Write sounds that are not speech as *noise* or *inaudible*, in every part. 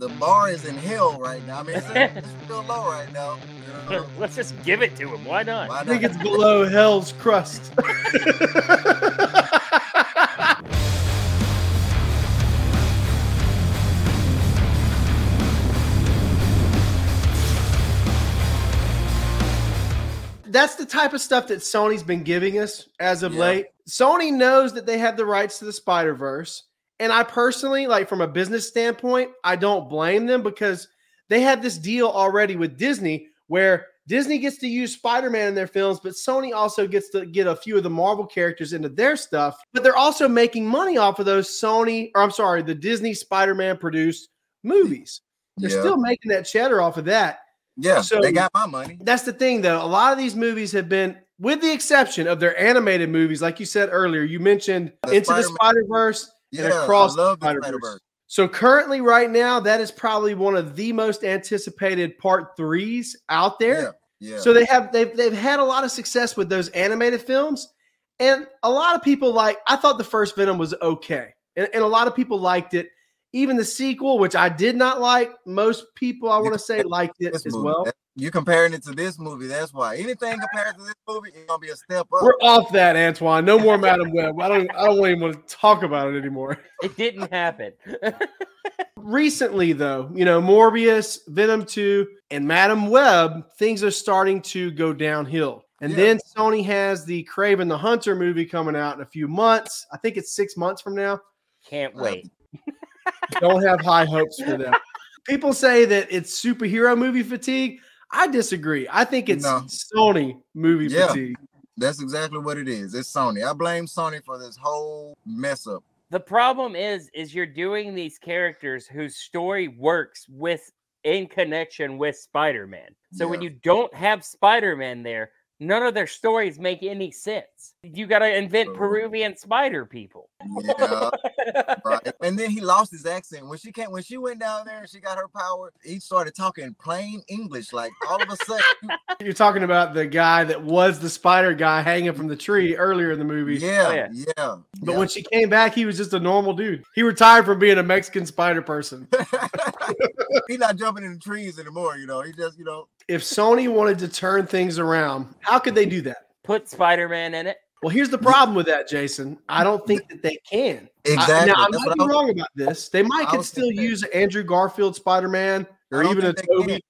the bar is in hell right now. I mean, it's, *laughs* it's real low right now. You know? *laughs* Let's just give it to him. Why not? Why I think it's below hell's crust. *laughs* That's the type of stuff that Sony's been giving us as of Yeah. late. Sony knows that they have the rights to the Spider Verse. And I personally, like from a business standpoint, I don't blame them because they had this deal already with Disney where Disney gets to use Spider-Man in their films, but Sony also gets to get a few of the Marvel characters into their stuff. But they're also making money off of those Sony, or I'm sorry, the Disney Spider-Man produced movies. They're yeah. still making that cheddar off of that. yeah, so- they got my money. That's the thing, though. A lot of these movies have been, with the exception of their animated movies, like you said earlier, you mentioned The Into the Spider-Man- Spider Verse Yeah, and Across I love the Spider Verse. So currently, right now, that is probably one of the most anticipated part threes out there. Yeah, yeah. So they have they've they've had a lot of success with those animated films, and a lot of people like. I thought the first Venom was okay, and, and a lot of people liked it. Even the sequel, which I did not like, most people I want to say liked it as well. That- you comparing it to this movie, that's why. Anything compared to this movie, it's gonna be a step up. We're off that, Antwain. No more Madame Web. I don't. I don't even want to talk about it anymore. It didn't happen. *laughs* Recently, though, you know, Morbius, Venom 2, and Madame Web, things are starting to go downhill. And Yeah. then Sony has the Kraven the Hunter movie coming out in a few months. I think it's six months from now. Can't uh, wait. Don't have high hopes for that. *laughs* People say that it's superhero movie fatigue. I disagree. I think it's No. Sony movie Yeah. fatigue. That's exactly what it is. It's Sony. I blame Sony for this whole mess up. The problem is, is you're doing these characters whose story works with in connection with Spider-Man. So when you don't have Spider-Man there, none of their stories make any sense. You got to invent True. Peruvian spider people. Yeah, right. *laughs* And then he lost his accent when she came. When she went down there and she got her power, he started talking plain English. Like all of a sudden, You're talking about the guy that was the spider guy hanging from the tree earlier in the movie. yeah, oh, yeah. yeah. But yeah. when she came back, he was just a normal dude. He retired from being a Mexican spider person. *laughs* he's not jumping in the trees anymore. You know, he just you know. If Sony wanted to turn things around, how could they do that? Put Spider-Man in it. Well, here's the problem with that, Jason. I don't think that they can. I- Exactly. now, I might be I wrong about this. They might could still thinking that. use Andrew Garfield Spider Man or even a Tobey. can.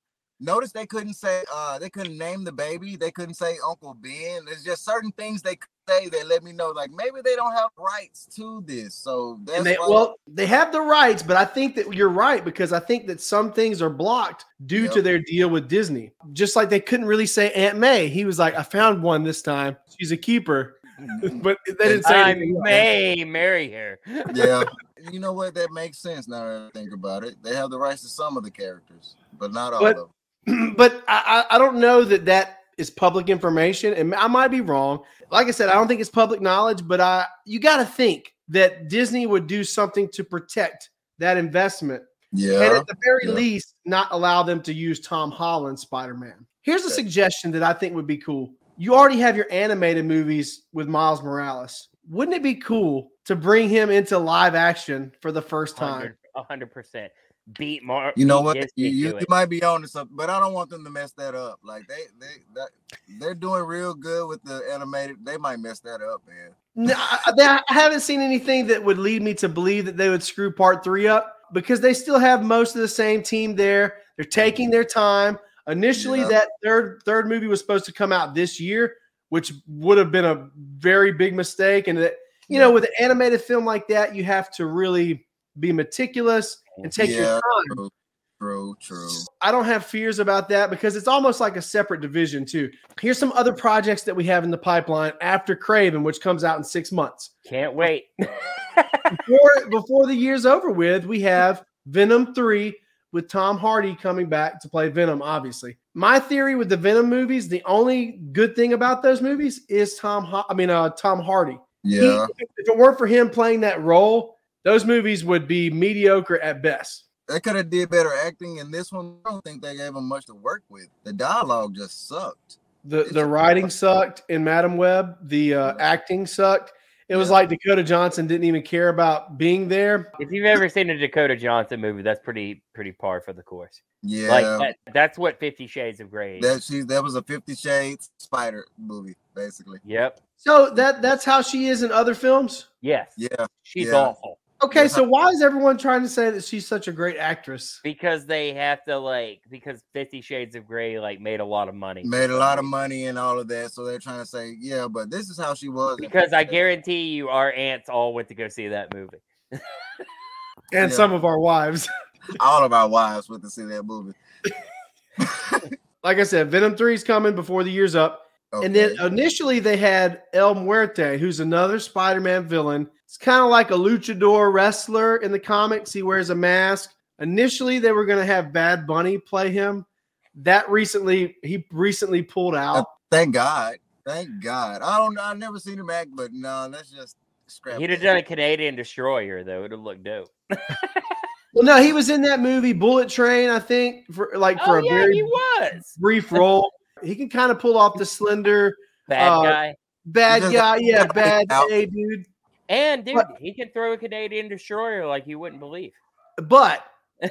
Notice they couldn't say uh they couldn't name the baby. They couldn't say Uncle Ben. There's just certain things they could say that let me know like maybe they don't have rights to this. So that's they, well, they have the rights, but I think that you're right because I think that some things are blocked due to their deal with Disney. Just like they couldn't really say Aunt May. He was like, I found one this time. She's a keeper. *laughs* But they didn't say I may marry her. *laughs* yeah. You know what? That makes sense now that I think about it. They have the rights to some of the characters, but not all But- of them. *clears throat* but I, I I don't know that that is public information, and I might be wrong. Like I said, I don't think it's public knowledge, but I you got to think that Disney would do something to protect that investment, Yeah. and Yeah. at the very yeah. least, not allow them to use Tom Holland Spider Man. Here's a Okay. suggestion that I think would be cool. You already have your animated movies with Miles Morales. Wouldn't it be cool to bring him into live action for the first time? A hundred percent. Beat Mark. You know what? You, you, you might be on to something, but I don't want them to mess that up. Like they they that, they're doing real good with the animated. They might mess that up, man. No, I, I haven't seen anything that would lead me to believe that they would screw part three up because they still have most of the same team there. They're taking mm-hmm. their time. Initially, Yeah. that third third movie was supposed to come out this year, which would have been a very big mistake. And that you know, with an animated film like that, you have to really be meticulous and take your time. True, true, true. I don't have fears about that because it's almost like a separate division too. Here's some other projects that we have in the pipeline after Kraven, which comes out in six months. Can't wait. before before the year's over with, we have Venom 3 with Tom Hardy coming back to play Venom, obviously. My theory with the Venom movies, the only good thing about those movies is Tom Ho- I mean uh Tom Hardy. He- Yeah. if it weren't for him playing that role, those movies would be mediocre at best. They could have did better acting in this one. I don't think they gave him much to work with. The dialogue just sucked. The the writing sucked in Madame Web, the uh, acting sucked. It was Yeah. like Dakota Johnson didn't even care about being there. If you've ever seen a Dakota Johnson movie, that's pretty pretty par for the course. Yeah, Like that, that's what Fifty Shades of Grey. is. that she that was a Fifty Shades Spider movie, basically. Yep. So that that's how she is in other films. Yes. Yeah, She's Yeah. awful Okay, so why is everyone trying to say that she's such a great actress? because they have to like because Fifty Shades of Grey like made a lot of money. made a lot of money and all of that, so they're trying to say, yeah, but this is how she was. Because I guarantee you, our aunts all went to go see that movie. *laughs* And Yeah. some of our wives. *laughs* all of our wives went to see that movie. *laughs* Like I said, Venom 3 is coming before the year's up. And then initially they had El Muerte, who's another Spider-Man villain. It's kind of like a luchador wrestler in the comics. He wears a mask. Initially, they were going to have Bad Bunny play him. That recently, he recently pulled out. thank God, thank God. I don't know. I've never seen him act, but no, let's just scrap. He'd have done a Canadian Destroyer though; it'd have looked dope. *laughs* Well, no, he was in that movie Bullet Train, I think, for like for oh a yeah, very he was brief role. He can kind of pull off the slender bad uh, guy. bad just- guy. Yeah, bad pick out. hey, dude. And dude, But- he can throw a Canadian Destroyer like you wouldn't believe. But *laughs* and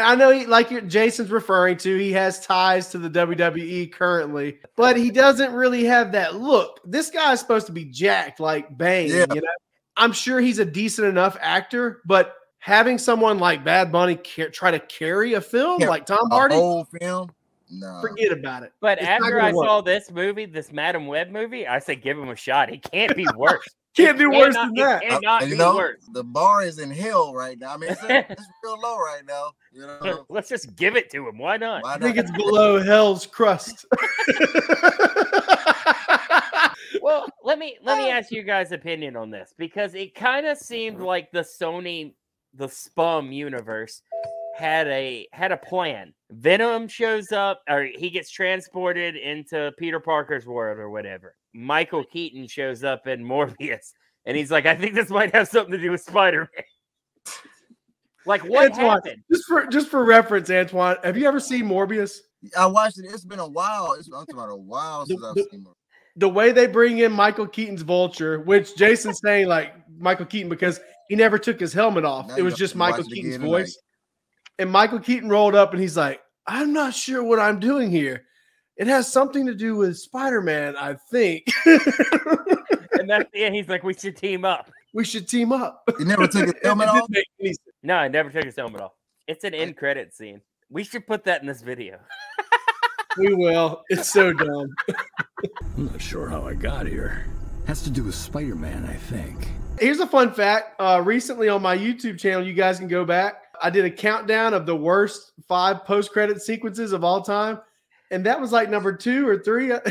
I know he like your Jason's referring to, he has ties to the WWE currently, but he doesn't really have that look. This guy's supposed to be jacked like Bane, Yeah. you know. I'm sure he's a decent enough actor, but having someone like Bad Bunny ca- try to carry a film Yeah, like Tom a Hardy, whole film. No, forget about it. But It's after I work. saw this movie, this Madame Web movie, I said give him a shot. He can't be *laughs* worse. Can't do worse Cannot- than that. It Uh, cannot and be you know worse. the bar is in hell right now. I mean, it's, *laughs* it's real low right now. You know, *laughs* Let's just give it to him. Why not? why I think it's below hell's crust. Well, let me let me ask you guys' opinion on this because it kind of seemed like the Sony, the Spum universe had a had a plan. Venom shows up, or he gets transported into Peter Parker's world or whatever. Michael Keaton shows up in Morbius, and he's like, "I think this might have something to do with Spider Man." *laughs* like, what Antwain, happened? just for just for reference, Antwain, have you ever seen Morbius? I watched it. It's been a while. It's I'm talking about a while since The- I've the- seen it. the way they bring in Michael Keaton's Vulture, which Jason's saying like Michael Keaton because he never took his helmet off. Now it was just Michael Keaton's again voice. And Michael Keaton rolled up and he's like, I'm not sure what I'm doing here. It has something to do with Spider-Man, I think. *laughs* And that's the end. He's like, "We should team up." we should team up. He never took his *laughs* helmet off. make any sense. No, I never took his helmet off. It's an end credit scene. We should put that in this video. *laughs* We will. It's so dumb. I'm not sure how I got here. Has to do with Spider Man, I think. Here's a fun fact. Uh, recently on my YouTube channel, you guys can go back. I did a countdown of the worst five post-credit sequences of all time. And that was like number two or three. *laughs*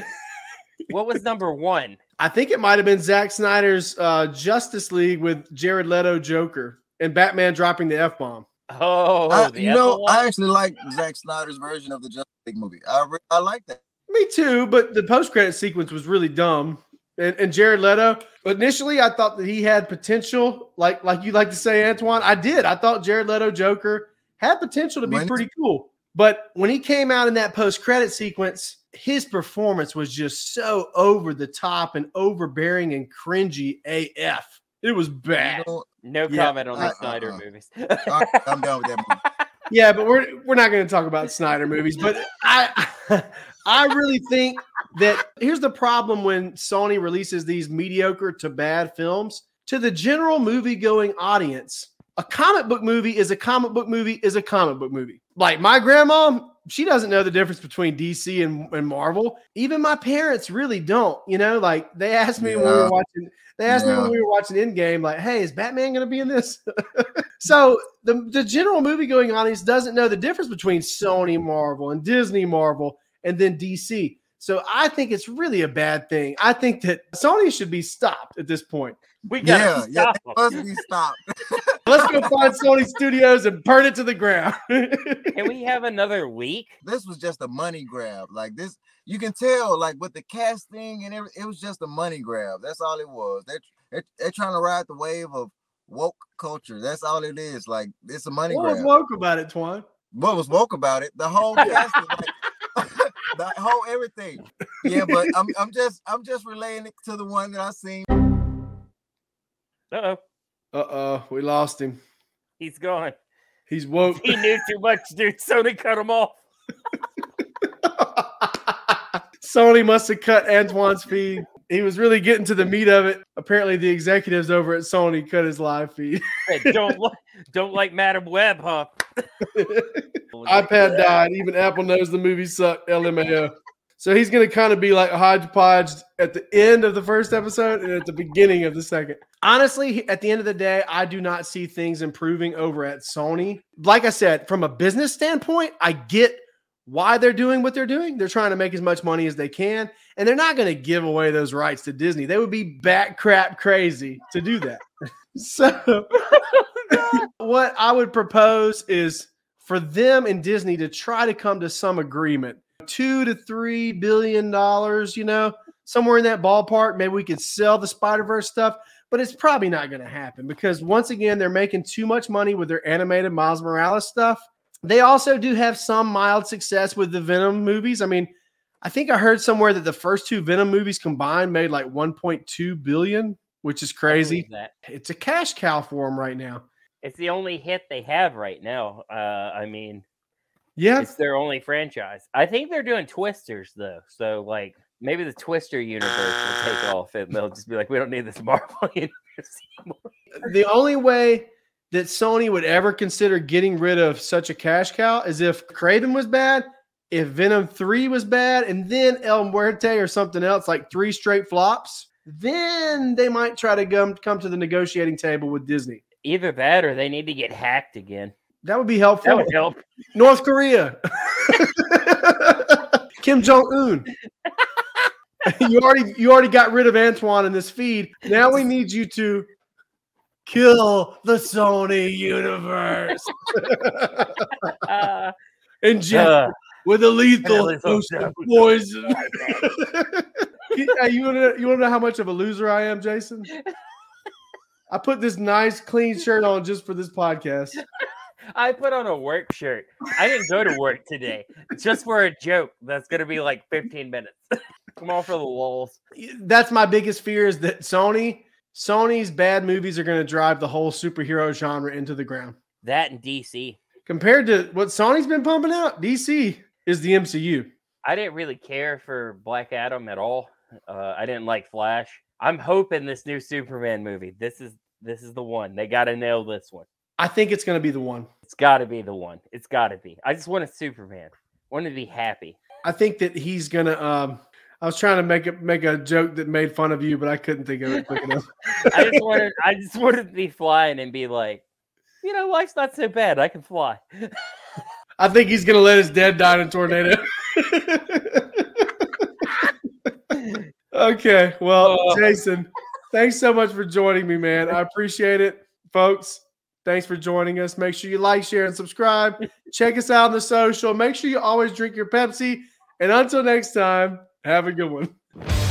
What was number one? I think it might have been Zack Snyder's uh, Justice League with Jared Leto Joker and Batman dropping the F bomb. Oh, I, the you Apple know, one? I actually like Zack Snyder's version of the Justice League movie. I re- I like that. Me too, but the post credit sequence was really dumb. And, and Jared Leto, initially, I thought that he had potential, like like you like to say, Antwain. I did. I thought Jared Leto Joker had potential to be When- pretty cool. But when he came out in that post credit sequence, his performance was just so over the top and overbearing and cringy AF. It was bad. You know, no Yeah, comment on the uh, Snyder uh-uh. movies. *laughs* I, I'm done with that movie. Yeah, but we're we're not going to talk about Snyder movies. But I *laughs* I really think that here's the problem when Sony releases these mediocre to bad films to the general movie going audience. A comic book movie is a comic book movie is a comic book movie. Like my grandma, she doesn't know the difference between DC and, and Marvel. Even my parents really don't. You know, like they asked me when we were watching. They asked me when we were watching Endgame, like, "Hey, is Batman going to be in this?" *laughs* so the the general movie going audience doesn't know the difference between Sony Marvel and Disney Marvel and then DC. So I think it's really a bad thing. I think that Sony should be stopped at this point. we Yeah, gotta yeah, stop it 'em. must be stopped. *laughs* Let's go find Sony Studios and burn it to the ground. Can we have another week? *laughs* this was just a money grab. Like this, you can tell, like with the casting and every, it was just a money grab. That's all it was. They're they're, they're trying to ride the wave of woke culture. That's all it is. Like it's a money what was woke about it, Twan? what was woke about it? The whole casting, like, the whole everything. Yeah, but I'm I'm just I'm just relaying it to the one that I seen. Uh oh. Uh oh, we lost him. He's gone. He's woke. He knew too much, dude. Sony cut him off. *laughs* Sony must have cut Antwain's feed. He was really getting to the meat of it. Apparently, the executives over at Sony cut his live feed. Hey, don't li- don't like Madame Web, huh? *laughs* iPad died. Even Apple knows the movie sucked. LMAO. So he's going to kind of be like hodgepodge at the end of the first episode and at the beginning of the second. Honestly, at the end of the day, I do not see things improving over at Sony. Like I said, from a business standpoint, I get why they're doing what they're doing. They're trying to make as much money as they can, and they're not going to give away those rights to Disney. They would be bat crap crazy to do that. *laughs* so, *laughs* what I would propose is for them and Disney to try to come to some agreement. Two to three billion dollars, you know, somewhere in that ballpark. Maybe we could sell the Spider Verse stuff, but it's probably not going to happen because once again, they're making too much money with their animated Miles Morales stuff. They also do have some mild success with the Venom movies. I mean, I think I heard somewhere that the first two Venom movies combined made like 1.2 billion, which is crazy. It's a cash cow for them right now. It's the only hit they have right now. Uh, I mean, Yeah, it's their only franchise. I think they're doing Twisters though, so like maybe the Twister universe will take *sighs* off, and they'll just be like, "We don't need this *laughs* Marvel universe anymore." the only way that Sony would ever consider getting rid of such a cash cow is if Kraven was bad, if Venom 3 was bad, and then El Muerte or something else, like three straight flops, then they might try to come, come to the negotiating table with Disney. Either that, or they need to get hacked again. That would be That helpful. would help. North Korea. *laughs* Kim Jong Un. *laughs* you already you already got rid of Antwain in this feed. Now we need you to kill the Sony universe. *laughs* Uh, Inject uh, with a lethal Hell is so dose of poison. You want to you want to know how much of a loser I am, Jason? I put this nice clean shirt on just for this podcast. *laughs* I put on a work shirt. I didn't go to work today just for a joke. That's gonna be like 15 minutes. *laughs* Come on for the lulls. That's my biggest fear is that Sony Sony's bad movies are going to drive the whole superhero genre into the ground. That and DC. Compared to what Sony's been pumping out, DC is the MCU. I didn't really care for Black Adam at all. Uh, I didn't like Flash. I'm hoping this new Superman movie. This is this is the one. They got to nail this one. I think it's going to be the one. It's got to be the one. It's got to be. I just want a Superman. I want to be happy. I think that he's going to um I was trying to make it make a joke that made fun of you, but I couldn't think of it quick enough. *laughs* I just wanted. I just wanted to be flying and be like, you know, life's not so bad. I can fly. I think he's going to let his dad die in a tornado. *laughs* *laughs* okay. Well, Oh. Jason, thanks so much for joining me, man. I appreciate it, folks. Thanks for joining us. Make sure you like, share, and subscribe. Check us out on the social. Make sure you always drink your Pepsi. And until next time, have a good one.